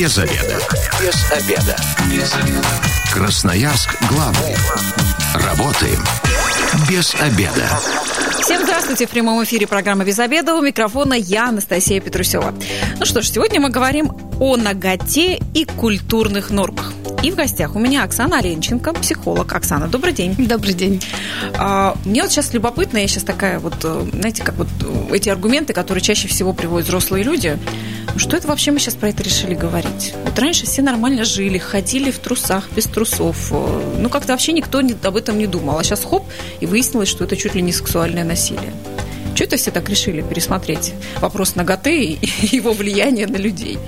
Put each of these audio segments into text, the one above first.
Без обеда. Без обеда. Без обеда. Красноярск главный. Работаем без обеда. Всем здравствуйте. В прямом эфире программа «Без обеда». У микрофона я, Анастасия Петрусева. Ну что ж, сегодня мы говорим о ноготе и культурных нормах. И в гостях у меня Оксана Оленченко, психолог. Оксана, добрый день. Добрый день. А, мне вот сейчас любопытно, я сейчас такая вот, э, знаете, как вот э, эти аргументы, которые чаще всего приводят взрослые люди, что это вообще мы сейчас про это решили говорить? Вот раньше все нормально жили, ходили в трусах, без трусов. Э, ну, как-то вообще никто об этом не думал. А сейчас хоп, и выяснилось, что это чуть ли не сексуальное насилие. Что это все так решили пересмотреть вопрос ноготы и его влияние на людей?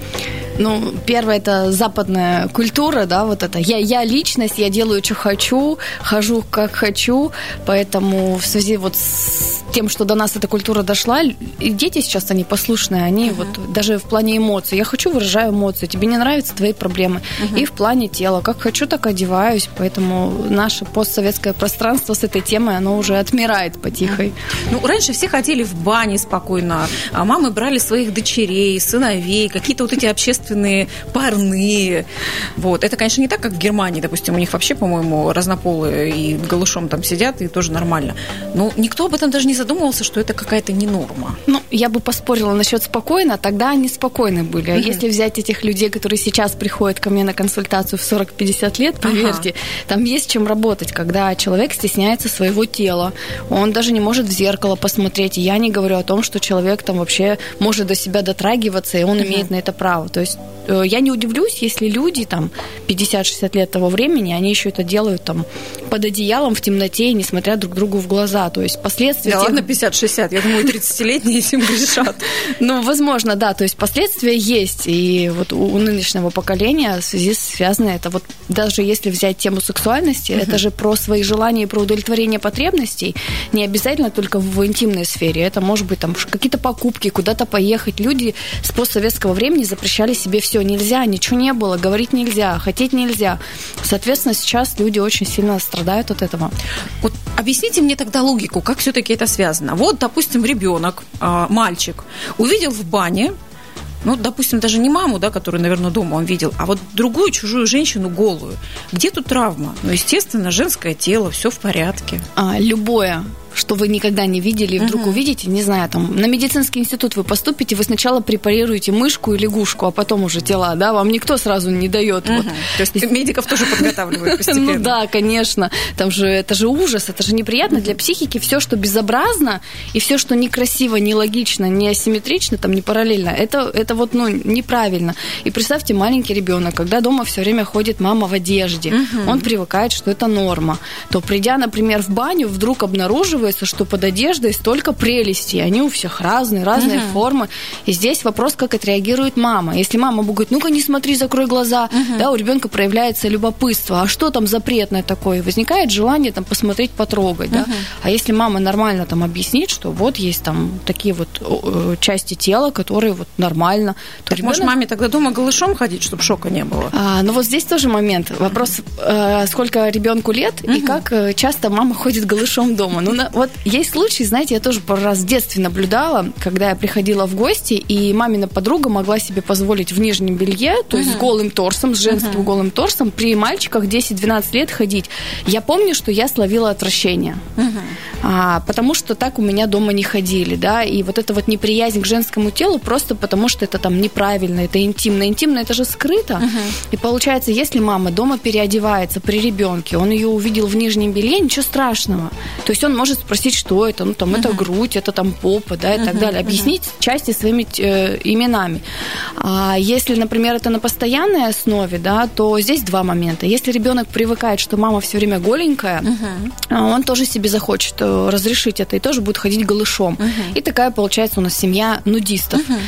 Ну, первое это западная культура, да, вот это. Я, я личность, я делаю, что хочу, хожу, как хочу, поэтому в связи вот с тем, что до нас эта культура дошла, и дети сейчас, они послушные, они uh-huh. вот даже в плане эмоций. Я хочу, выражаю эмоции, тебе не нравятся твои проблемы. Uh-huh. И в плане тела, как хочу, так одеваюсь, поэтому наше постсоветское пространство с этой темой, оно уже отмирает потихой. Uh-huh. Ну, раньше все ходили в бане спокойно, а мамы брали своих дочерей, сыновей, какие-то вот эти общественные парные. Вот. Это, конечно, не так, как в Германии, допустим, у них вообще, по-моему, разнополые и голышом там сидят, и тоже нормально. Но никто об этом даже не задумывался, что это какая-то не норма. Ну, я бы поспорила насчет спокойно, тогда они спокойны были. А если взять этих людей, которые сейчас приходят ко мне на консультацию в 40-50 лет, поверьте, ага. там есть чем работать, когда человек стесняется своего тела, он даже не может в зеркало посмотреть. И я не говорю о том, что человек там вообще может до себя дотрагиваться, и он угу. имеет на это право. То есть Э, я не удивлюсь, если люди там 50-60 лет того времени, они еще это делают там под одеялом в темноте и не смотря друг другу в глаза. То есть последствия... Да тех... ладно 50-60, я думаю, 30-летние этим грешат. Ну, возможно, да. То есть последствия есть. И вот у нынешнего поколения в связи связано это вот даже если взять тему сексуальности, это же про свои желания и про удовлетворение потребностей. Не обязательно только в интимной сфере. Это может быть там какие-то покупки, куда-то поехать. Люди с постсоветского времени запрещали себе все все, нельзя, ничего не было, говорить нельзя, хотеть нельзя. Соответственно, сейчас люди очень сильно страдают от этого. Вот объясните мне тогда логику, как все-таки это связано. Вот, допустим, ребенок, а, мальчик, увидел в бане ну, допустим, даже не маму, да, которую, наверное, дома он видел, а вот другую чужую женщину голую. Где тут травма? Ну, естественно, женское тело, все в порядке. А, любое что вы никогда не видели, и вдруг uh-huh. увидите, не знаю, там, на медицинский институт вы поступите, вы сначала препарируете мышку и лягушку, а потом уже тела, да, вам никто сразу не дает. Uh-huh. Вот. То есть медиков тоже подготавливают постепенно. Ну да, конечно. Там же, это же ужас, это же неприятно для психики. Все, что безобразно, и все, что некрасиво, нелогично, не асимметрично, там, не параллельно, это, это вот, ну, неправильно. И представьте, маленький ребенок, когда дома все время ходит мама в одежде, он привыкает, что это норма, то придя, например, в баню, вдруг обнаруживает, оказывается, что под одеждой столько прелестей. Они у всех разные, разные угу. формы. И здесь вопрос, как отреагирует мама. Если мама будет, ну-ка не смотри, закрой глаза, угу. да, у ребенка проявляется любопытство. А что там запретное такое? Возникает желание там посмотреть, потрогать, угу. да. А если мама нормально там объяснит, что вот есть там такие вот части тела, которые вот нормально, то так ребенок... Может, маме тогда дома голышом ходить, чтобы шока не было? А, ну вот здесь тоже момент. Вопрос, э, сколько ребенку лет угу. и как э, часто мама ходит голышом дома. Ну, на, вот есть случаи, знаете, я тоже пару раз в детстве наблюдала, когда я приходила в гости, и мамина подруга могла себе позволить в нижнем белье, то есть uh-huh. с голым торсом, с женским uh-huh. голым торсом, при мальчиках 10-12 лет ходить. Я помню, что я словила отвращение. Uh-huh. А, потому что так у меня дома не ходили, да, и вот эта вот неприязнь к женскому телу просто потому, что это там неправильно, это интимно. Интимно это же скрыто. Uh-huh. И получается, если мама дома переодевается при ребенке, он ее увидел в нижнем белье, ничего страшного. То есть он может спросить, что это, ну там uh-huh. это грудь, это там попа, да, и uh-huh. так далее. Объяснить uh-huh. части своими э, именами. А если, например, это на постоянной основе, да, то здесь два момента. Если ребенок привыкает, что мама все время голенькая, uh-huh. он тоже себе захочет э, разрешить это и тоже будет ходить голышом. Uh-huh. И такая получается у нас семья нудистов. Uh-huh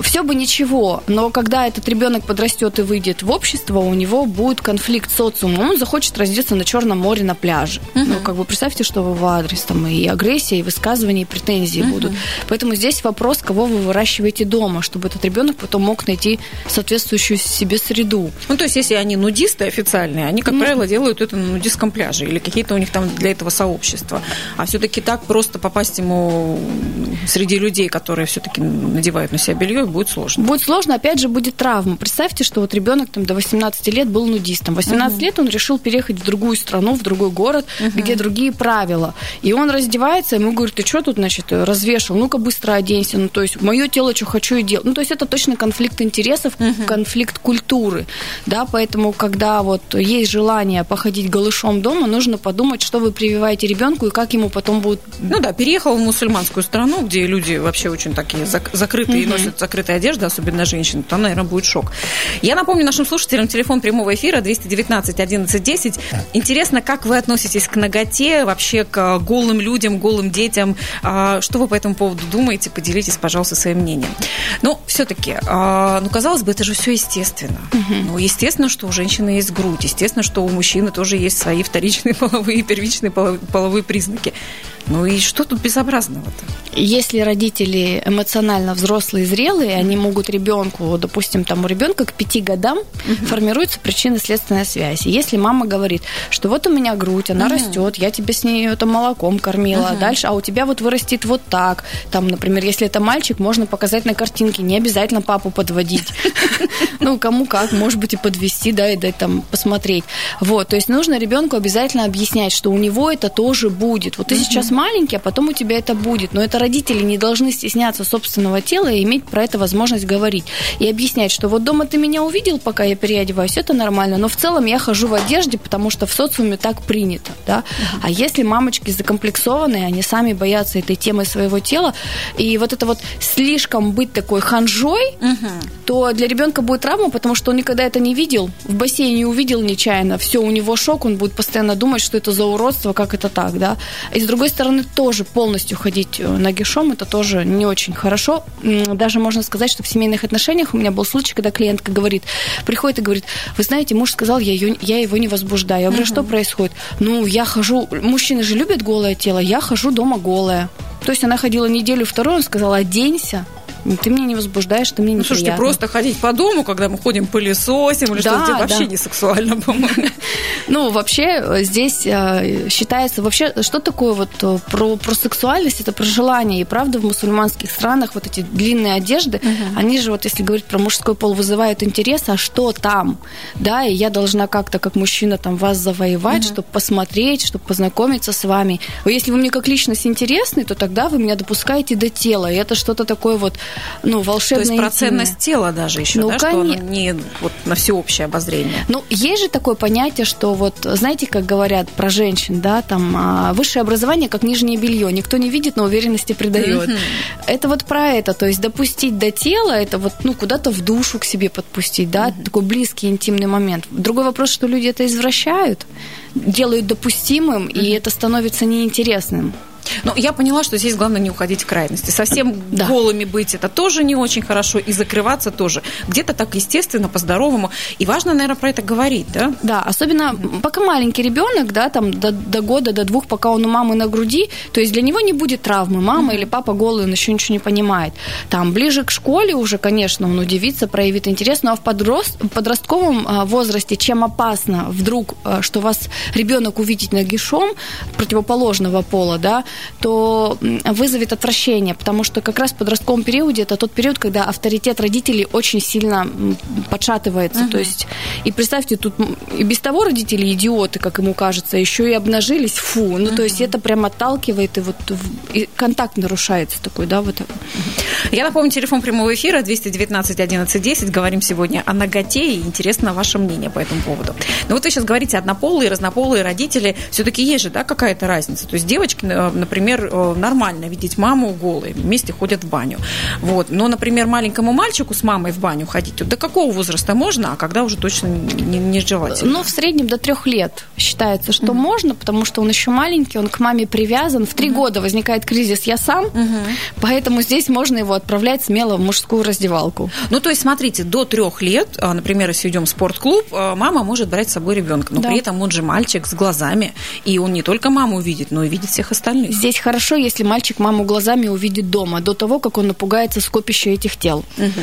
все бы ничего, но когда этот ребенок подрастет и выйдет в общество, у него будет конфликт с социумом, он захочет раздеться на Черном море на пляже. Uh-huh. Ну, как бы представьте, что вы в адрес там и агрессия, и высказывания, и претензии uh-huh. будут. Поэтому здесь вопрос, кого вы выращиваете дома, чтобы этот ребенок потом мог найти соответствующую себе среду. Ну, то есть, если они нудисты официальные, они, как ну, правило, делают это на нудистском пляже или какие-то у них там для этого сообщества. А все-таки так просто попасть ему среди людей, которые все-таки надевают на себя белье, и будет сложно. Будет сложно, опять же, будет травма. Представьте, что вот ребенок там до 18 лет был нудистом. 18 угу. лет он решил переехать в другую страну, в другой город, угу. где другие правила. И он раздевается, ему говорит, ты что тут, значит, развешал? Ну-ка быстро оденься. Ну, то есть, мое тело, что хочу и делаю. Ну, то есть, это точно конфликт интересов, угу. конфликт культуры. Да, поэтому, когда вот есть желание походить голышом дома, нужно подумать, что вы прививаете ребенку и как ему потом будет... Ну да, переехал в мусульманскую страну, где люди вообще очень такие закрытые, угу. носят закрытые одежды, особенно женщины, там, наверное, будет шок. Я напомню нашим слушателям телефон прямого эфира 219 11 10. Интересно, как вы относитесь к ноготе, вообще к голым людям, голым детям? А, что вы по этому поводу думаете? Поделитесь, пожалуйста, своим мнением. Ну, все-таки, а, ну, казалось бы, это же все естественно. Угу. Ну, естественно, что у женщины есть грудь, естественно, что у мужчины тоже есть свои вторичные половые, первичные половые признаки. Ну и что тут безобразного-то? Если родители эмоционально взрослые и зрелые, они могут ребенку, допустим, там у ребенка к пяти годам угу. формируется причинно-следственная связь. И если мама говорит, что вот у меня грудь, она угу. растет, я тебе с ней это молоком кормила, угу. дальше, а у тебя вот вырастет вот так. Там, например, если это мальчик, можно показать на картинке, не обязательно папу подводить. Ну, кому как, может быть, и подвести, да, и дать там посмотреть. Вот, то есть нужно ребенку обязательно объяснять, что у него это тоже будет. Вот ты сейчас маленький, а потом у тебя это будет. Но это родители не должны стесняться собственного тела и иметь это возможность говорить. И объяснять, что вот дома ты меня увидел, пока я переодеваюсь, это нормально. Но в целом я хожу в одежде, потому что в социуме так принято. Да? А если мамочки закомплексованные, они сами боятся этой темы своего тела, и вот это вот слишком быть такой ханжой, угу. то для ребенка будет травма, потому что он никогда это не видел, в бассейне увидел нечаянно, все, у него шок, он будет постоянно думать, что это за уродство, как это так, да. И с другой стороны, тоже полностью ходить э, нагишом, это тоже не очень хорошо. Даже можно сказать, что в семейных отношениях у меня был случай, когда клиентка говорит, приходит и говорит, вы знаете, муж сказал, я, ее, я его не возбуждаю. Я говорю, угу. что происходит? Ну, я хожу, мужчины же любят голое тело, я хожу дома голая. То есть она ходила неделю, вторую, он сказал, оденься, ты меня не возбуждаешь, ты мне не Ну, слушайте, просто ходить по дому, когда мы ходим пылесосим или да, что-то, вообще да. не сексуально, по-моему. Ну, вообще э, здесь э, считается... Вообще, что такое вот э, про, про сексуальность? Это про желание. И правда, в мусульманских странах вот эти длинные одежды, угу. они же, вот если говорить про мужской пол, вызывают интерес, а что там? Да, и я должна как-то, как мужчина, там вас завоевать, угу. чтобы посмотреть, чтобы познакомиться с вами. Если вы мне как личность интересны, то тогда вы меня допускаете до тела. И это что-то такое вот ну, волшебное. То есть про ценность тела даже еще, ну, да, конечно. что не вот на всеобщее обозрение. Ну, есть же такое понятие, что вот, знаете, как говорят про женщин, да, там, а, высшее образование как нижнее белье. Никто не видит, но уверенности придает. Mm-hmm. Это вот про это, то есть допустить до тела, это вот, ну, куда-то в душу к себе подпустить, да, mm-hmm. такой близкий интимный момент. Другой вопрос, что люди это извращают, делают допустимым, mm-hmm. и это становится неинтересным. Но я поняла, что здесь главное не уходить в крайности. Совсем да. голыми быть это тоже не очень хорошо, и закрываться тоже. Где-то так естественно, по-здоровому. И важно, наверное, про это говорить, да? Да, особенно пока маленький ребенок, да, там до, до года, до двух, пока он у мамы на груди, то есть для него не будет травмы. Мама mm-hmm. или папа голый, он еще ничего не понимает. Там ближе к школе уже, конечно, он удивится, проявит интерес, ну а в подрост, подростковом а, возрасте, чем опасно вдруг, а, что вас ребенок увидит нагишом противоположного пола, да, то вызовет отвращение, потому что как раз в подростковом периоде это тот период, когда авторитет родителей очень сильно подшатывается. Uh-huh. То есть, и представьте, тут и без того родители идиоты, как ему кажется, еще и обнажились, фу. Ну, uh-huh. то есть это прям отталкивает, и вот и контакт нарушается такой, да, вот. Я напомню, телефон прямого эфира 219 11 10. Говорим сегодня о ноготе, и интересно ваше мнение по этому поводу. Но вот вы сейчас говорите, однополые, разнополые родители, все-таки есть же, да, какая-то разница. То есть девочки, например, э, нормально видеть маму голой, вместе ходят в баню. Вот. Но, например, маленькому мальчику с мамой в баню ходить, до какого возраста можно, а когда уже точно не, не желательно? Ну, в среднем до трех лет считается, что mm-hmm. можно, потому что он еще маленький, он к маме привязан. В три mm-hmm. года возникает кризис «я сам», mm-hmm. поэтому здесь можно его отправлять смело в мужскую раздевалку. Ну, то есть, смотрите, до трех лет, а, например, если идем в спортклуб, а, мама может брать с собой ребенка, но да. при этом он же мальчик с глазами, и он не только маму видит, но и видит всех остальных. Здесь хорошо, если мальчик маму глазами увидит дома, до того, как он напугается скопища этих тел. Угу.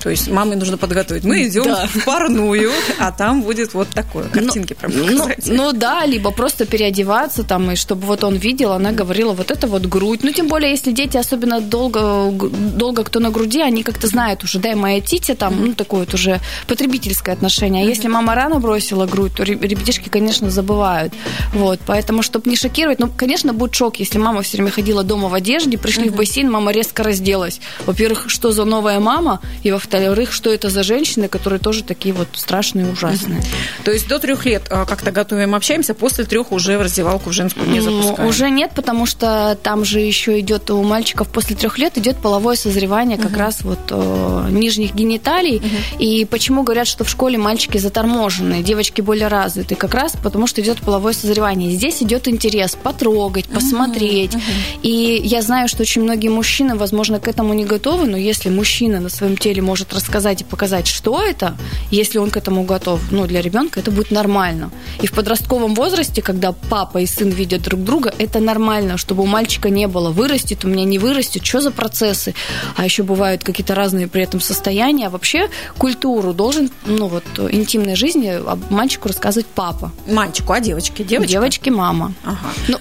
То есть маме нужно подготовить. Мы идем да. в парную, а там будет вот такое, ну, картинки прям ну, ну да, либо просто переодеваться там, и чтобы вот он видел, она говорила, вот это вот грудь. Ну, тем более, если дети особенно долго, долго кто на груди, они как-то знают уже, да, моя титя там, ну, такое вот уже потребительское отношение. А если мама рано бросила грудь, то ребятишки, конечно, забывают. Вот, поэтому, чтобы не шокировать, ну, конечно, будет шок, если мама все время ходила дома в одежде, пришли в бассейн, мама резко разделась. Во-первых, что за новая мама, и во во-вторых, что это за женщины, которые тоже такие вот страшные, ужасные. То есть до трех лет а, как-то готовим, общаемся, после трех уже в раздевалку в женскую не запускаем? Уже нет, потому что там же еще идет у мальчиков после трех лет идет половое созревание как раз вот о, нижних гениталий. И почему говорят, что в школе мальчики заторможенные, девочки более развитые? Как раз потому, что идет половое созревание. Здесь идет интерес потрогать, посмотреть. И я знаю, что очень многие мужчины, возможно, к этому не готовы, но если мужчина на своем теле может может рассказать и показать, что это, если он к этому готов, ну, для ребенка это будет нормально. И в подростковом возрасте, когда папа и сын видят друг друга, это нормально, чтобы у мальчика не было вырастет, у меня не вырастет, что за процессы. А еще бывают какие-то разные при этом состояния. А вообще культуру должен, ну, вот, интимной жизни мальчику рассказывать папа. Мальчику, а девочке? Девочка? Девочке мама. Ага. Ну,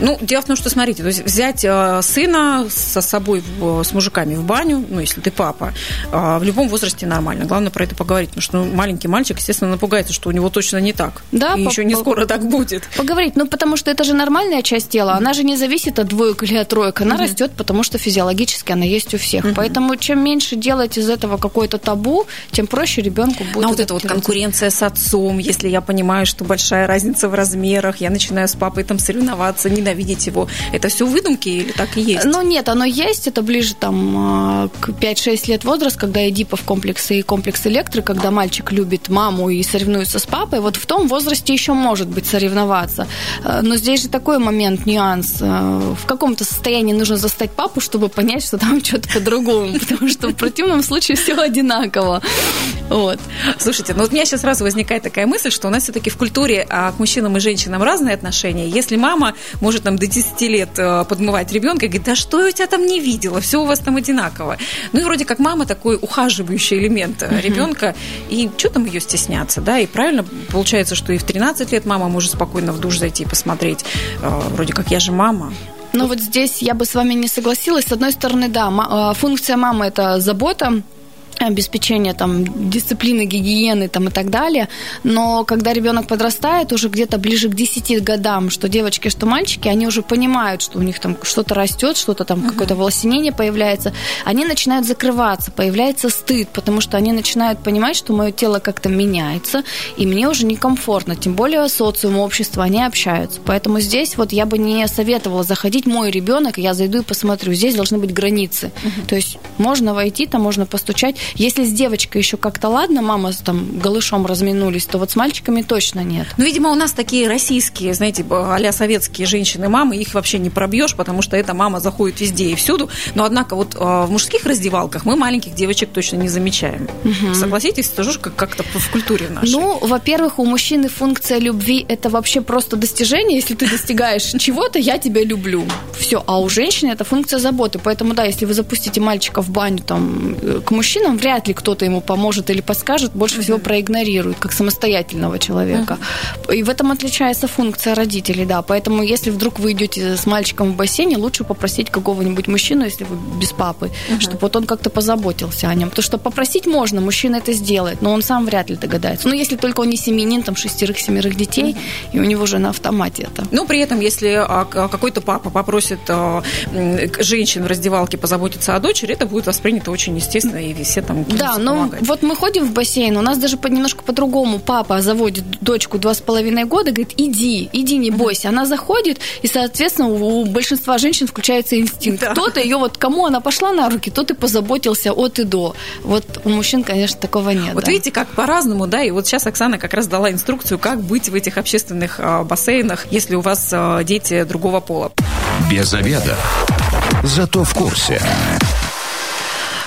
ну, дело в том, что, смотрите, то есть взять э, сына со собой, с мужиками в баню, ну, если ты папа, э, в любом возрасте нормально. Главное про это поговорить, потому что ну, маленький мальчик, естественно, напугается, что у него точно не так. Да, и по- еще не скоро так будет. Поговорить, ну, потому что это же нормальная часть тела, она же не зависит от двоек или от троек, она угу. растет, потому что физиологически она есть у всех. Угу. Поэтому чем меньше делать из этого какое-то табу, тем проще ребенку будет. А вот эта вот конкуренция с отцом, если я понимаю, что большая разница в размерах, я начинаю с папой там соревноваться, не ненавидеть его. Это все выдумки или так и есть? Ну, нет, оно есть. Это ближе там а, к 5-6 лет возраст, когда Эдипов комплексы и комплекс электры, когда мальчик любит маму и соревнуется с папой. Вот в том возрасте еще может быть соревноваться. А, но здесь же такой момент, нюанс. А, в каком-то состоянии нужно застать папу, чтобы понять, что там что-то по-другому. Потому что в противном случае все одинаково. Вот. Слушайте, ну вот у меня сейчас сразу возникает такая мысль, что у нас все-таки в культуре к мужчинам и женщинам разные отношения. Если мама может там до 10 лет э, подмывать ребенка и говорит, да что я у тебя там не видела, все у вас там одинаково. Ну и вроде как мама такой ухаживающий элемент uh-huh. ребенка, и что там ее стесняться, да, и правильно получается, что и в 13 лет мама может спокойно в душ зайти и посмотреть, э, вроде как я же мама. Ну вот здесь я бы с вами не согласилась. С одной стороны, да, функция мамы – это забота, обеспечения там дисциплины, гигиены там и так далее. Но когда ребенок подрастает, уже где-то ближе к 10 годам, что девочки, что мальчики, они уже понимают, что у них там что-то растет, что-то там, uh-huh. какое-то волосинение появляется, они начинают закрываться, появляется стыд, потому что они начинают понимать, что мое тело как-то меняется, и мне уже некомфортно, тем более социум, общество, они общаются. Поэтому здесь вот я бы не советовала заходить, мой ребенок, я зайду и посмотрю, здесь должны быть границы. Uh-huh. То есть можно войти, там можно постучать, если с девочкой еще как-то ладно, мама там голышом разминулись, то вот с мальчиками точно нет. Ну, видимо, у нас такие российские, знаете, а советские женщины-мамы, их вообще не пробьешь, потому что эта мама заходит везде и всюду. Но, однако, вот а, в мужских раздевалках мы маленьких девочек точно не замечаем. Угу. Согласитесь, тоже как-то в культуре нашей. Ну, во-первых, у мужчины функция любви – это вообще просто достижение. Если ты достигаешь чего-то, я тебя люблю. Все. А у женщины это функция заботы. Поэтому, да, если вы запустите мальчика в баню там, э, к мужчинам, вряд ли кто-то ему поможет или подскажет, больше всего проигнорирует, как самостоятельного человека. И в этом отличается функция родителей, да. Поэтому, если вдруг вы идете с мальчиком в бассейне, лучше попросить какого-нибудь мужчину, если вы без папы, чтобы вот он как-то позаботился о нем. Потому что попросить можно, мужчина это сделает, но он сам вряд ли догадается. Ну, если только он не семьянин, там, шестерых-семерых детей, и у него же на автомате это. Ну, при этом, если а, какой-то папа попросит а, женщин в раздевалке позаботиться о дочери, это будет воспринято очень естественно, и все там там Да, но помогать. вот мы ходим в бассейн, у нас даже по, немножко по-другому. Папа заводит дочку два с половиной года, говорит, иди, иди, не бойся. Она заходит, и, соответственно, у большинства женщин включается инстинкт. Да. Кто-то ее, вот кому она пошла на руки, тот и позаботился от и до. Вот у мужчин, конечно, такого нет. Вот да. видите, как по-разному, да, и вот сейчас Оксана как раз дала инструкцию, как быть в этих общественных а, бассейнах, если у вас а, дети другого пола. Без обеда. Зато в курсе.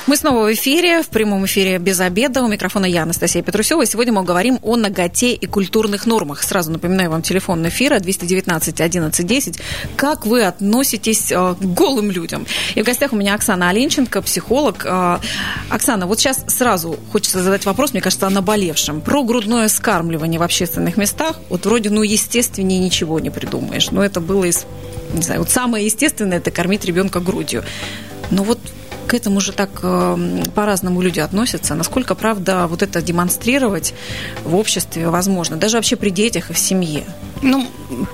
Мы снова в эфире, в прямом эфире без обеда. У микрофона я, Анастасия Петрусева. Сегодня мы говорим о ноготе и культурных нормах. Сразу напоминаю вам телефон эфира 219 11 10. Как вы относитесь э, к голым людям? И в гостях у меня Оксана Оленченко, психолог. Э, Оксана, вот сейчас сразу хочется задать вопрос, мне кажется, о наболевшем. Про грудное скармливание в общественных местах. Вот вроде, ну, естественнее ничего не придумаешь. Но это было из не знаю, вот самое естественное это кормить ребенка грудью. Но вот к этому же так э, по-разному люди относятся. Насколько, правда, вот это демонстрировать в обществе возможно, даже вообще при детях и в семье? Ну,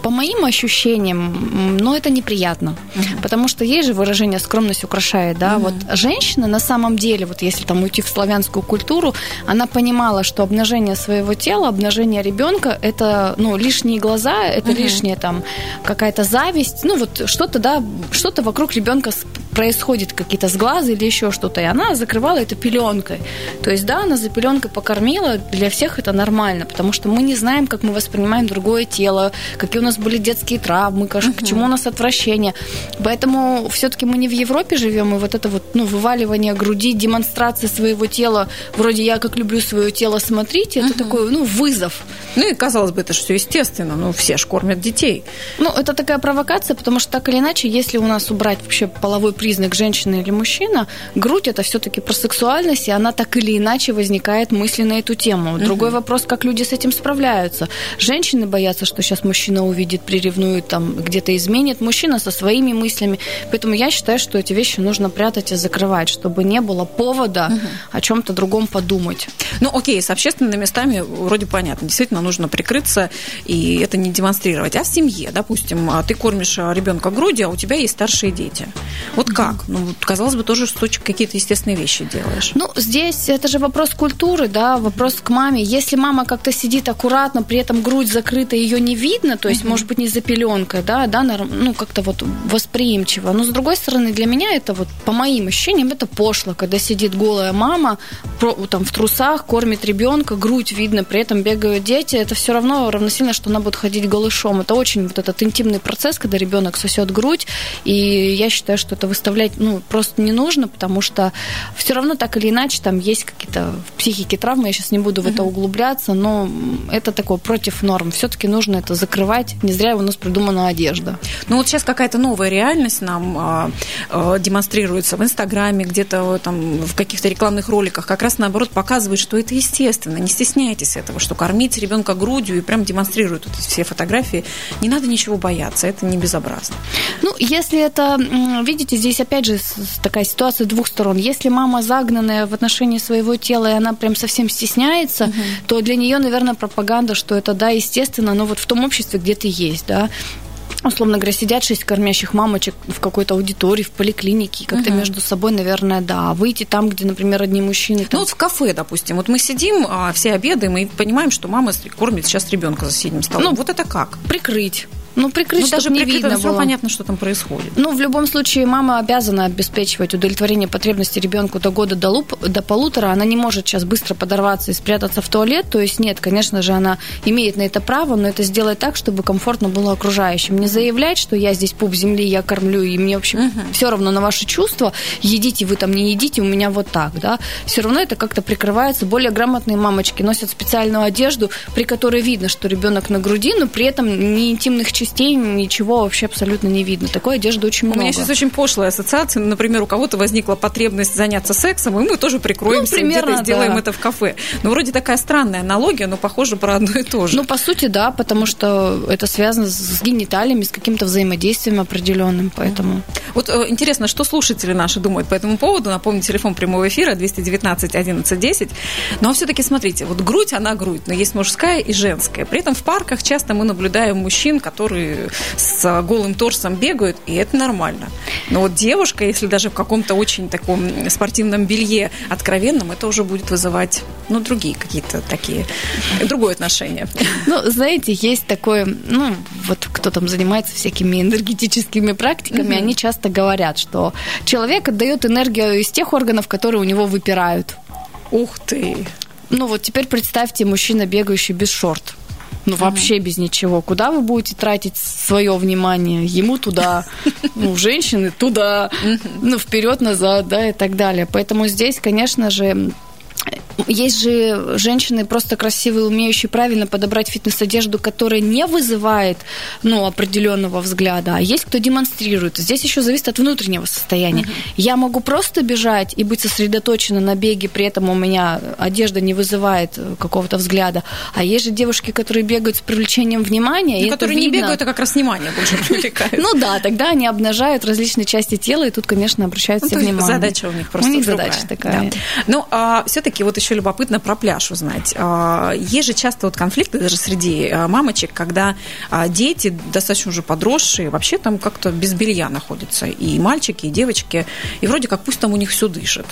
по моим ощущениям, ну, это неприятно. Uh-huh. Потому что есть же выражение «скромность украшает», да? Uh-huh. Вот женщина на самом деле, вот если там уйти в славянскую культуру, она понимала, что обнажение своего тела, обнажение ребенка – это, ну, лишние глаза, это uh-huh. лишняя там какая-то зависть, ну, вот что-то, да, что-то вокруг ребенка происходит, какие-то сглазы или еще что-то, и она закрывала это пеленкой. То есть, да, она за пеленкой покормила, для всех это нормально, потому что мы не знаем, как мы воспринимаем другое тело, какие у нас были детские травмы, к чему у нас отвращение. Поэтому все-таки мы не в Европе живем, и вот это вот, ну, вываливание груди, демонстрация своего тела, вроде я как люблю свое тело, смотрите, это такой, ну, вызов. Ну и казалось бы, это же все естественно, ну, все ж кормят детей. Ну, это такая провокация, потому что так или иначе, если у нас убрать вообще половой признак женщины или мужчина, грудь это все-таки про сексуальность, и она так или иначе возникает мысли на эту тему. Другой угу. вопрос, как люди с этим справляются. Женщины боятся, что сейчас мужчина увидит, приревнует, там где-то изменит. Мужчина со своими мыслями. Поэтому я считаю, что эти вещи нужно прятать и закрывать, чтобы не было повода угу. о чем-то другом подумать. Ну, окей, с общественными местами вроде понятно. Действительно, нужно прикрыться и это не демонстрировать. А в семье, допустим, а ты кормишь ребенка грудью, а у тебя есть старшие дети. Вот как? Ну, казалось бы, тоже какие-то естественные вещи делаешь. Ну, здесь это же вопрос культуры, да, вопрос к маме. Если мама как-то сидит аккуратно, при этом грудь закрыта, ее не видно, то есть, может быть, не за пеленкой, да, да, ну, как-то вот восприимчиво. Но, с другой стороны, для меня это вот, по моим ощущениям, это пошло, когда сидит голая мама, там, в трусах, кормит ребенка, грудь видно, при этом бегают дети, это все равно равносильно, что она будет ходить голышом. Это очень вот этот интимный процесс, когда ребенок сосет грудь, и я считаю, что это выставлять ну, просто не нужно, потому что все равно так или иначе там есть какие-то в психике травмы, я сейчас не буду в это углубляться, но это такое против норм. Все-таки нужно это закрывать. Не зря у нас придумана одежда. Ну вот сейчас какая-то новая реальность нам а, демонстрируется в Инстаграме, где-то там в каких-то рекламных роликах, как раз наоборот показывает, что это естественно. Не стесняйтесь этого, что кормить ребенка грудью и прям демонстрируют вот все фотографии. Не надо ничего бояться, это не безобразно. Ну, если это, видите, здесь опять же такая ситуация двух сторон. Если мама загнанная в отношении своего тела, и она прям совсем стесняется, угу. то для нее, наверное, пропаганда, что это, да, естественно, но вот в том обществе, где ты есть, да, условно говоря, сидят шесть кормящих мамочек в какой-то аудитории, в поликлинике, как-то угу. между собой, наверное, да. А выйти там, где, например, одни мужчины. Там... Ну, вот в кафе, допустим. Вот мы сидим, а, все обедаем, и понимаем, что мама кормит сейчас ребенка за соседним столом. Ну, вот это как? Прикрыть. Ну, прикрыть, ну, даже не видно все понятно, что там происходит. Ну, в любом случае, мама обязана обеспечивать удовлетворение потребностей ребенку до года, до, луп, до полутора. Она не может сейчас быстро подорваться и спрятаться в туалет. То есть, нет, конечно же, она имеет на это право, но это сделать так, чтобы комфортно было окружающим. Не заявлять, что я здесь пуп земли, я кормлю, и мне вообще uh-huh. все равно на ваши чувства. Едите вы там, не едите, у меня вот так, да. Все равно это как-то прикрывается. Более грамотные мамочки носят специальную одежду, при которой видно, что ребенок на груди, но при этом не интимных частей, ничего вообще абсолютно не видно. Такой одежды очень много. У меня сейчас очень пошлая ассоциация. Например, у кого-то возникла потребность заняться сексом, и мы тоже прикроемся ну, примерно, и сделаем да. это в кафе. Ну, вроде такая странная аналогия, но похоже про одно и то же. Ну, по сути, да, потому что это связано с гениталиями, с каким-то взаимодействием определенным, поэтому... Вот э, интересно, что слушатели наши думают по этому поводу. Напомню, телефон прямого эфира 219 11 10. Но все-таки смотрите, вот грудь, она грудь, но есть мужская и женская. При этом в парках часто мы наблюдаем мужчин, которые с голым торсом бегают, и это нормально. Но вот девушка, если даже в каком-то очень таком спортивном белье откровенном, это уже будет вызывать, ну, другие какие-то такие, другое отношение. Ну, знаете, есть такое, ну, вот кто там занимается всякими энергетическими практиками, mm-hmm. они часто говорят, что человек отдает энергию из тех органов, которые у него выпирают. Ух ты! Ну вот теперь представьте мужчина, бегающий без шорт. Ну, вообще без ничего. Куда вы будете тратить свое внимание? Ему туда, ну, женщины туда, ну, вперед-назад, да, и так далее. Поэтому здесь, конечно же, есть же женщины просто красивые, умеющие правильно подобрать фитнес-одежду, которая не вызывает ну, определенного взгляда, а есть кто демонстрирует. Здесь еще зависит от внутреннего состояния. Uh-huh. Я могу просто бежать и быть сосредоточена на беге, при этом у меня одежда не вызывает какого-то взгляда. А есть же девушки, которые бегают с привлечением внимания. Ну, которые не бегают, а как раз внимание больше привлекают. Ну да, тогда они обнажают различные части тела, и тут, конечно, обращают все ну, внимание. Задача у них просто У них задача такая. Ну, а все-таки вот еще любопытно про пляж узнать. А, есть же часто вот конфликты даже среди а, мамочек, когда а, дети, достаточно уже подросшие, вообще там как-то без белья находятся. И мальчики, и девочки. И вроде как пусть там у них все дышит.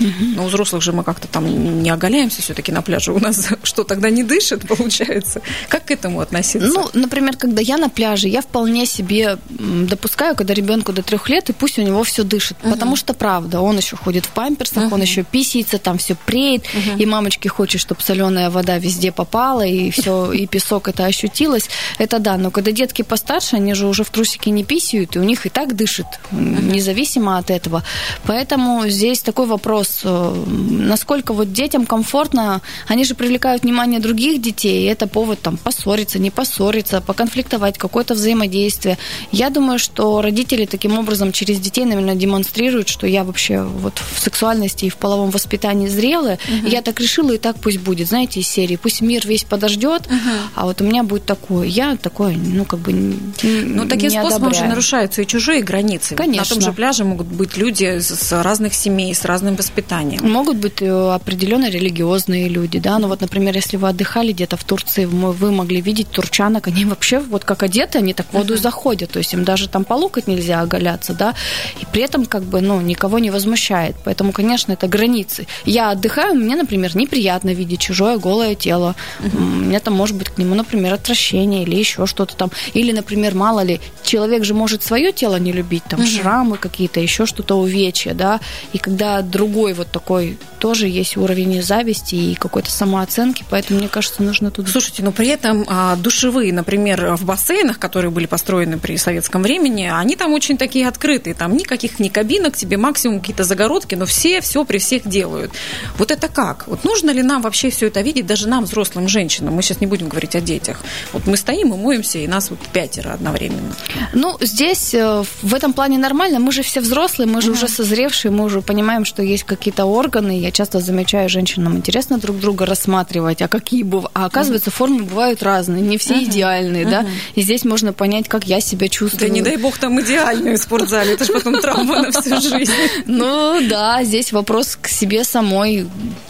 Но у взрослых же мы как-то там не оголяемся все-таки на пляже. У нас что, тогда не дышит, получается? Как к этому относиться? Ну, например, когда я на пляже, я вполне себе допускаю, когда ребенку до трех лет, и пусть у него все дышит. Угу. Потому что, правда, он еще ходит в памперсах, угу. он еще писается, там все преет, угу. и мамочке хочет, чтобы соленая вода везде попала, и все, и песок это ощутилось. Это да, но когда детки постарше, они же уже в трусике не писают, и у них и так дышит, независимо от этого. Поэтому здесь такой вопрос вопрос, э, насколько вот детям комфортно, они же привлекают внимание других детей, и это повод там поссориться, не поссориться, поконфликтовать, какое-то взаимодействие. Я думаю, что родители таким образом через детей, наверное, демонстрируют, что я вообще вот в сексуальности и в половом воспитании зрелая, угу. я так решила, и так пусть будет, знаете, из серии, пусть мир весь подождет, угу. а вот у меня будет такое. Я такое, ну, как бы Ну, таким не способом же нарушаются и чужие границы. Конечно. На том же пляже могут быть люди с разных семей, с разным воспитанием воспитанием. Могут быть э, определенно религиозные люди, да, ну вот, например, если вы отдыхали где-то в Турции, вы могли видеть турчанок, они вообще вот как одеты, они так в воду uh-huh. заходят, то есть им даже там по локоть нельзя оголяться, да, и при этом как бы, ну, никого не возмущает, поэтому, конечно, это границы. Я отдыхаю, мне, например, неприятно видеть чужое голое тело, uh-huh. у меня там может быть к нему, например, отвращение или еще что-то там, или, например, мало ли, человек же может свое тело не любить, там, uh-huh. шрамы какие-то, еще что-то увечья, да, и когда другой другой вот такой тоже есть уровень зависти и какой-то самооценки, поэтому мне кажется, нужно тут... Слушайте, но при этом а, душевые, например, в бассейнах, которые были построены при советском времени, они там очень такие открытые, там никаких ни кабинок, тебе максимум какие-то загородки, но все все при всех делают. Вот это как? Вот нужно ли нам вообще все это видеть, даже нам, взрослым женщинам? Мы сейчас не будем говорить о детях. Вот мы стоим и моемся, и нас вот пятеро одновременно. Ну, здесь э, в этом плане нормально. Мы же все взрослые, мы же угу. уже созревшие, мы уже понимаем, что есть какие-то органы. Я часто замечаю, женщинам интересно друг друга рассматривать, а какие бывают. А оказывается, формы бывают разные, не все uh-huh. идеальные, uh-huh. да. И здесь можно понять, как я себя чувствую. Да не дай бог там идеальную в спортзале, это же потом травма на всю жизнь. Ну да, здесь вопрос к себе самой.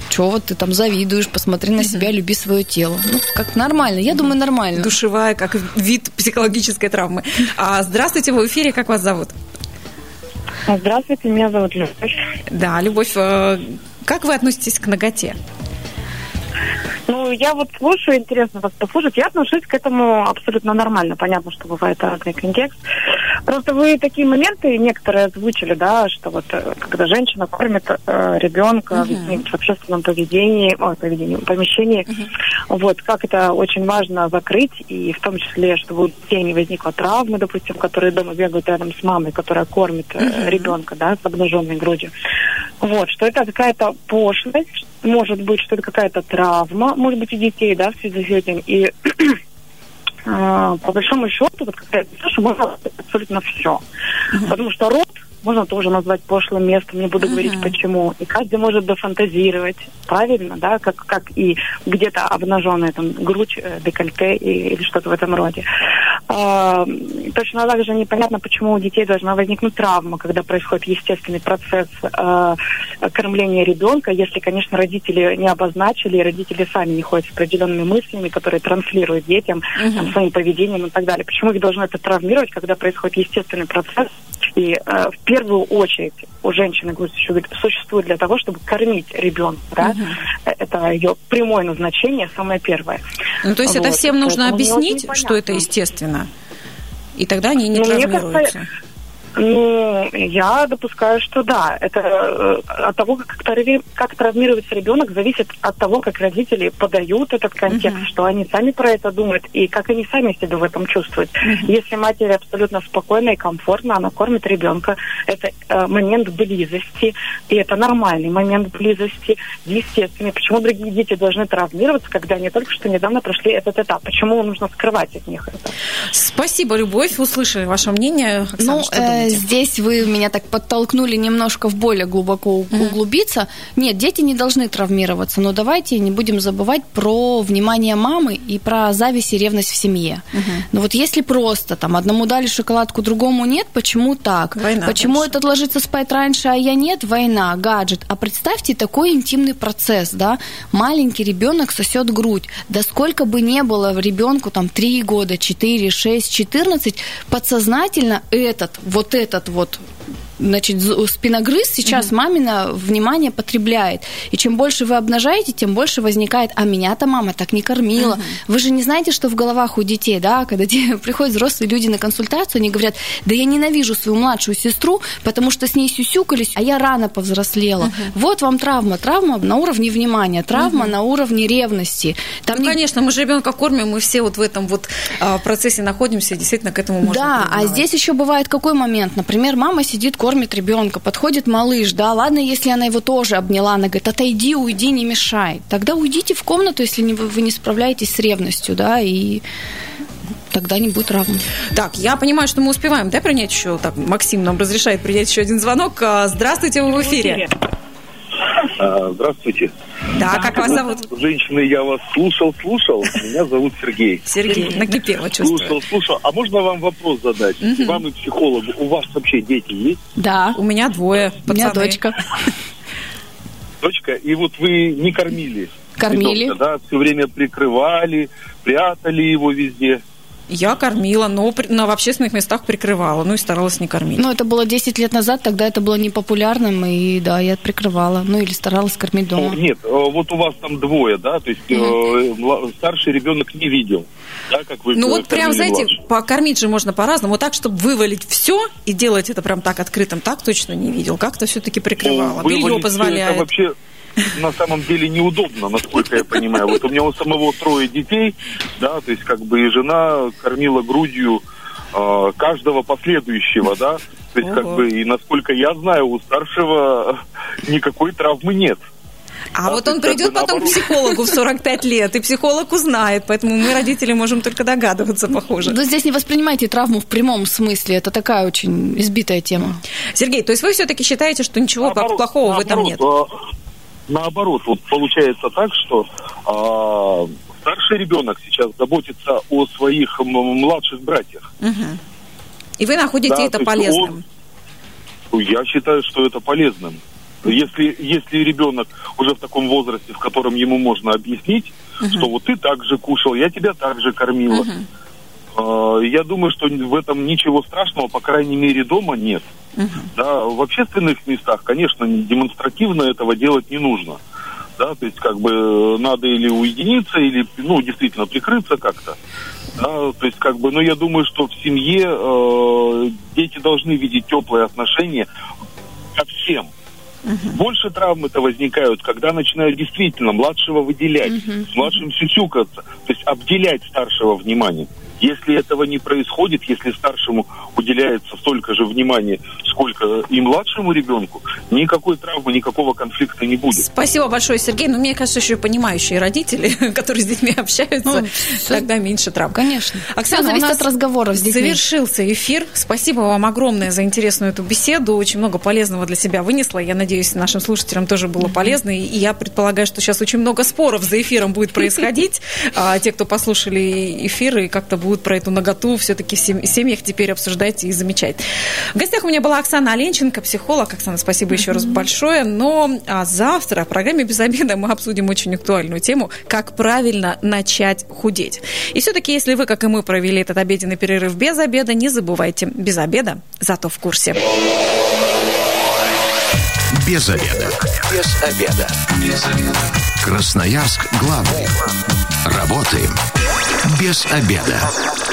Чего вот ты там завидуешь, посмотри на себя, люби свое тело. Ну, как нормально. Я думаю, нормально. Душевая, как вид психологической травмы. А, здравствуйте, в эфире, как вас зовут? Здравствуйте, меня зовут Любовь. Да, Любовь, э, как вы относитесь к ноготе? Ну, я вот слушаю, интересно вас послушать. Я отношусь к этому абсолютно нормально. Понятно, что бывает разный контекст. Просто вы такие моменты некоторые озвучили, да, что вот э, когда женщина кормит э, ребенка uh-huh. в общественном поведении, ой, поведении, помещении, uh-huh. вот, как это очень важно закрыть, и в том числе, чтобы у детей не возникло травмы, допустим, которые дома бегают рядом с мамой, которая кормит uh-huh. ребенка, да, с обнаженной грудью. Вот, что это какая-то пошлость, может быть, что это какая-то травма, может быть, у детей, да, в связи с этим. И а, по большому счету, вот какая-то что можно абсолютно все. Потому что рот можно тоже назвать пошлым местом, не буду uh-huh. говорить почему. И каждый может дофантазировать, правильно, да, как, как и где-то обнаженная там грудь, э, декольте и, или что-то в этом роде. А, точно так же непонятно, почему у детей должна возникнуть травма, когда происходит естественный процесс а, кормления ребенка, если, конечно, родители не обозначили, и родители сами не ходят с определенными мыслями, которые транслируют детям uh-huh. там, своим поведением и так далее. Почему их должно это травмировать, когда происходит естественный процесс? И э, в первую очередь у женщины грудь существует для того, чтобы кормить ребенка. Да? Uh-huh. Это ее прямое назначение, самое первое. Ну, то есть вот. это всем нужно Поэтому объяснить, что это естественно? И тогда они не ну, травмируются. Кажется, Ну, я допускаю, что да. Это э, от того, как, как травмируется ребенок, зависит от того, как родители подают этот контекст, Мгм. что они сами про это думают и как они сами себя в этом чувствуют. Если матери абсолютно спокойно и комфортно, она кормит ребенка, это э, момент близости, и это нормальный момент близости, естественный. Почему другие дети должны травмироваться, когда они только что недавно прошли этот этап? Почему нужно скрывать от них это? Спасибо, Любовь. Услышали ваше мнение. Оксана, Ну, что э, думаете? здесь вы меня так подтолкнули немножко в более глубоко углубиться. Нет, дети не должны травмироваться, но давайте не будем забывать про внимание мамы и про зависть и ревность в семье. Ну вот если просто там одному дали шоколадку, другому нет, почему так? Война почему дальше. этот ложится спать раньше, а я нет? Война, гаджет. А представьте такой интимный процесс, да? Маленький ребенок сосет грудь. Да сколько бы не было ребенку, там, 3 года, 4, 6, 14, подсознательно этот, вот этот вот Значит, спиногрыз сейчас мамина внимание потребляет. И чем больше вы обнажаете, тем больше возникает, а меня-то мама так не кормила. Вы же не знаете, что в головах у детей, да, когда приходят взрослые люди на консультацию, они говорят, да я ненавижу свою младшую сестру, потому что с ней сюсюкались, а я рано повзрослела. Вот вам травма. Травма на уровне внимания, травма на уровне ревности. Там Ну, не- конечно, мы же ребенка кормим, мы все вот в этом вот а, процессе находимся, и действительно к этому можно Да, а здесь еще бывает какой момент? Например, мама сидит, кормит ребенка, подходит малыш, да, ладно, если она его тоже обняла, она говорит, отойди, уйди, не мешай. Тогда уйдите в комнату, если не- вы не справляетесь с ревностью, да, и тогда не будет травм. Так, я понимаю, что мы успеваем, да, принять еще, так, Максим нам разрешает принять еще один звонок. А, Здравствуйте, вы в эфире. Здравствуйте. Да, как вас зовут? Женщины, я вас слушал, слушал. Меня зовут Сергей. Сергей, накипело, чувствую. Слушал, слушал. А можно вам вопрос задать? Вам и психологу. У вас вообще дети есть? Да, У меня двое, у меня дочка. Дочка, и вот вы не кормили? Кормили. ребенка, да? Все время прикрывали, прятали его везде. Я кормила, но при- на, в общественных местах прикрывала, ну и старалась не кормить. Ну, это было 10 лет назад, тогда это было непопулярным, и да, я прикрывала, ну или старалась кормить Ну, дома. нет, э, вот у вас там двое, да? То есть э, мла- старший ребенок не видел, да, как вы Ну э, вот прям, знаете, младшего. покормить же можно по-разному. Вот так, чтобы вывалить все и делать это прям так открытым, так точно не видел. Как-то все-таки прикрывала. Ну, Белье позволяет. Это вообще на самом деле неудобно, насколько я понимаю. Вот у меня у самого трое детей, да, то есть как бы и жена кормила грудью э, каждого последующего, да. То есть как Ого. бы и насколько я знаю, у старшего никакой травмы нет. А Да, вот он как придет потом к наоборот. психологу в 45 лет, и психолог узнает. Поэтому мы, родители, можем только догадываться, похоже. Но здесь не воспринимайте травму в прямом смысле, это такая очень избитая тема. Сергей, то есть вы все-таки считаете, что ничего Наоборот- плохого в этом нет? Наоборот, вот получается так, что а, старший ребенок сейчас заботится о своих младших братьях. Мгм. И вы находите Да, это полезным? он- Ну, Я считаю, что это полезным. Если, если ребенок уже в таком возрасте, в котором ему можно объяснить, что вот ты так же кушал, я тебя так же кормила. э, Я думаю, что в этом ничего страшного, по крайней мере, дома нет. Да, в общественных местах, конечно, не- демонстративно этого делать не нужно. Да, то есть как бы э, надо или уединиться, или, ну, действительно прикрыться как-то. Да, то есть как бы, ну, я думаю, что в семье э, дети должны видеть теплые отношения ко всем. Больше травм это возникают, когда начинают действительно младшего выделять, с младшим сюсюкаться, то есть обделять старшего вниманием. Если этого не происходит, если старшему уделяется столько же внимания, сколько и младшему ребенку, никакой травмы, никакого конфликта не будет. Спасибо большое, Сергей. Но мне кажется, еще понимающие родители, которые с детьми общаются, Ну, тогда меньше травм. Конечно. Оксана, Всё зависит у нас от разговоров с детьми. Завершился эфир. Спасибо вам огромное за интересную эту беседу. Очень много полезного для себя вынесла. Я надеюсь, нашим слушателям тоже было полезно. И я предполагаю, что сейчас очень много споров за эфиром будет происходить. А те, кто послушали эфир и как-то будут про эту наготу все-таки в сем- семьях теперь обсуждать и замечать. В гостях у меня была Оксана Оленченко, психолог. Оксана, спасибо еще раз большое. Но а завтра в программе «Без обеда» мы обсудим очень актуальную тему «Как правильно начать худеть». И все-таки, если вы, как и мы, провели этот обеденный перерыв без обеда, не забывайте, без обеда, зато в курсе. Без обеда. Без обеда. Без обеда. Красноярск главный. Работаем без обеда.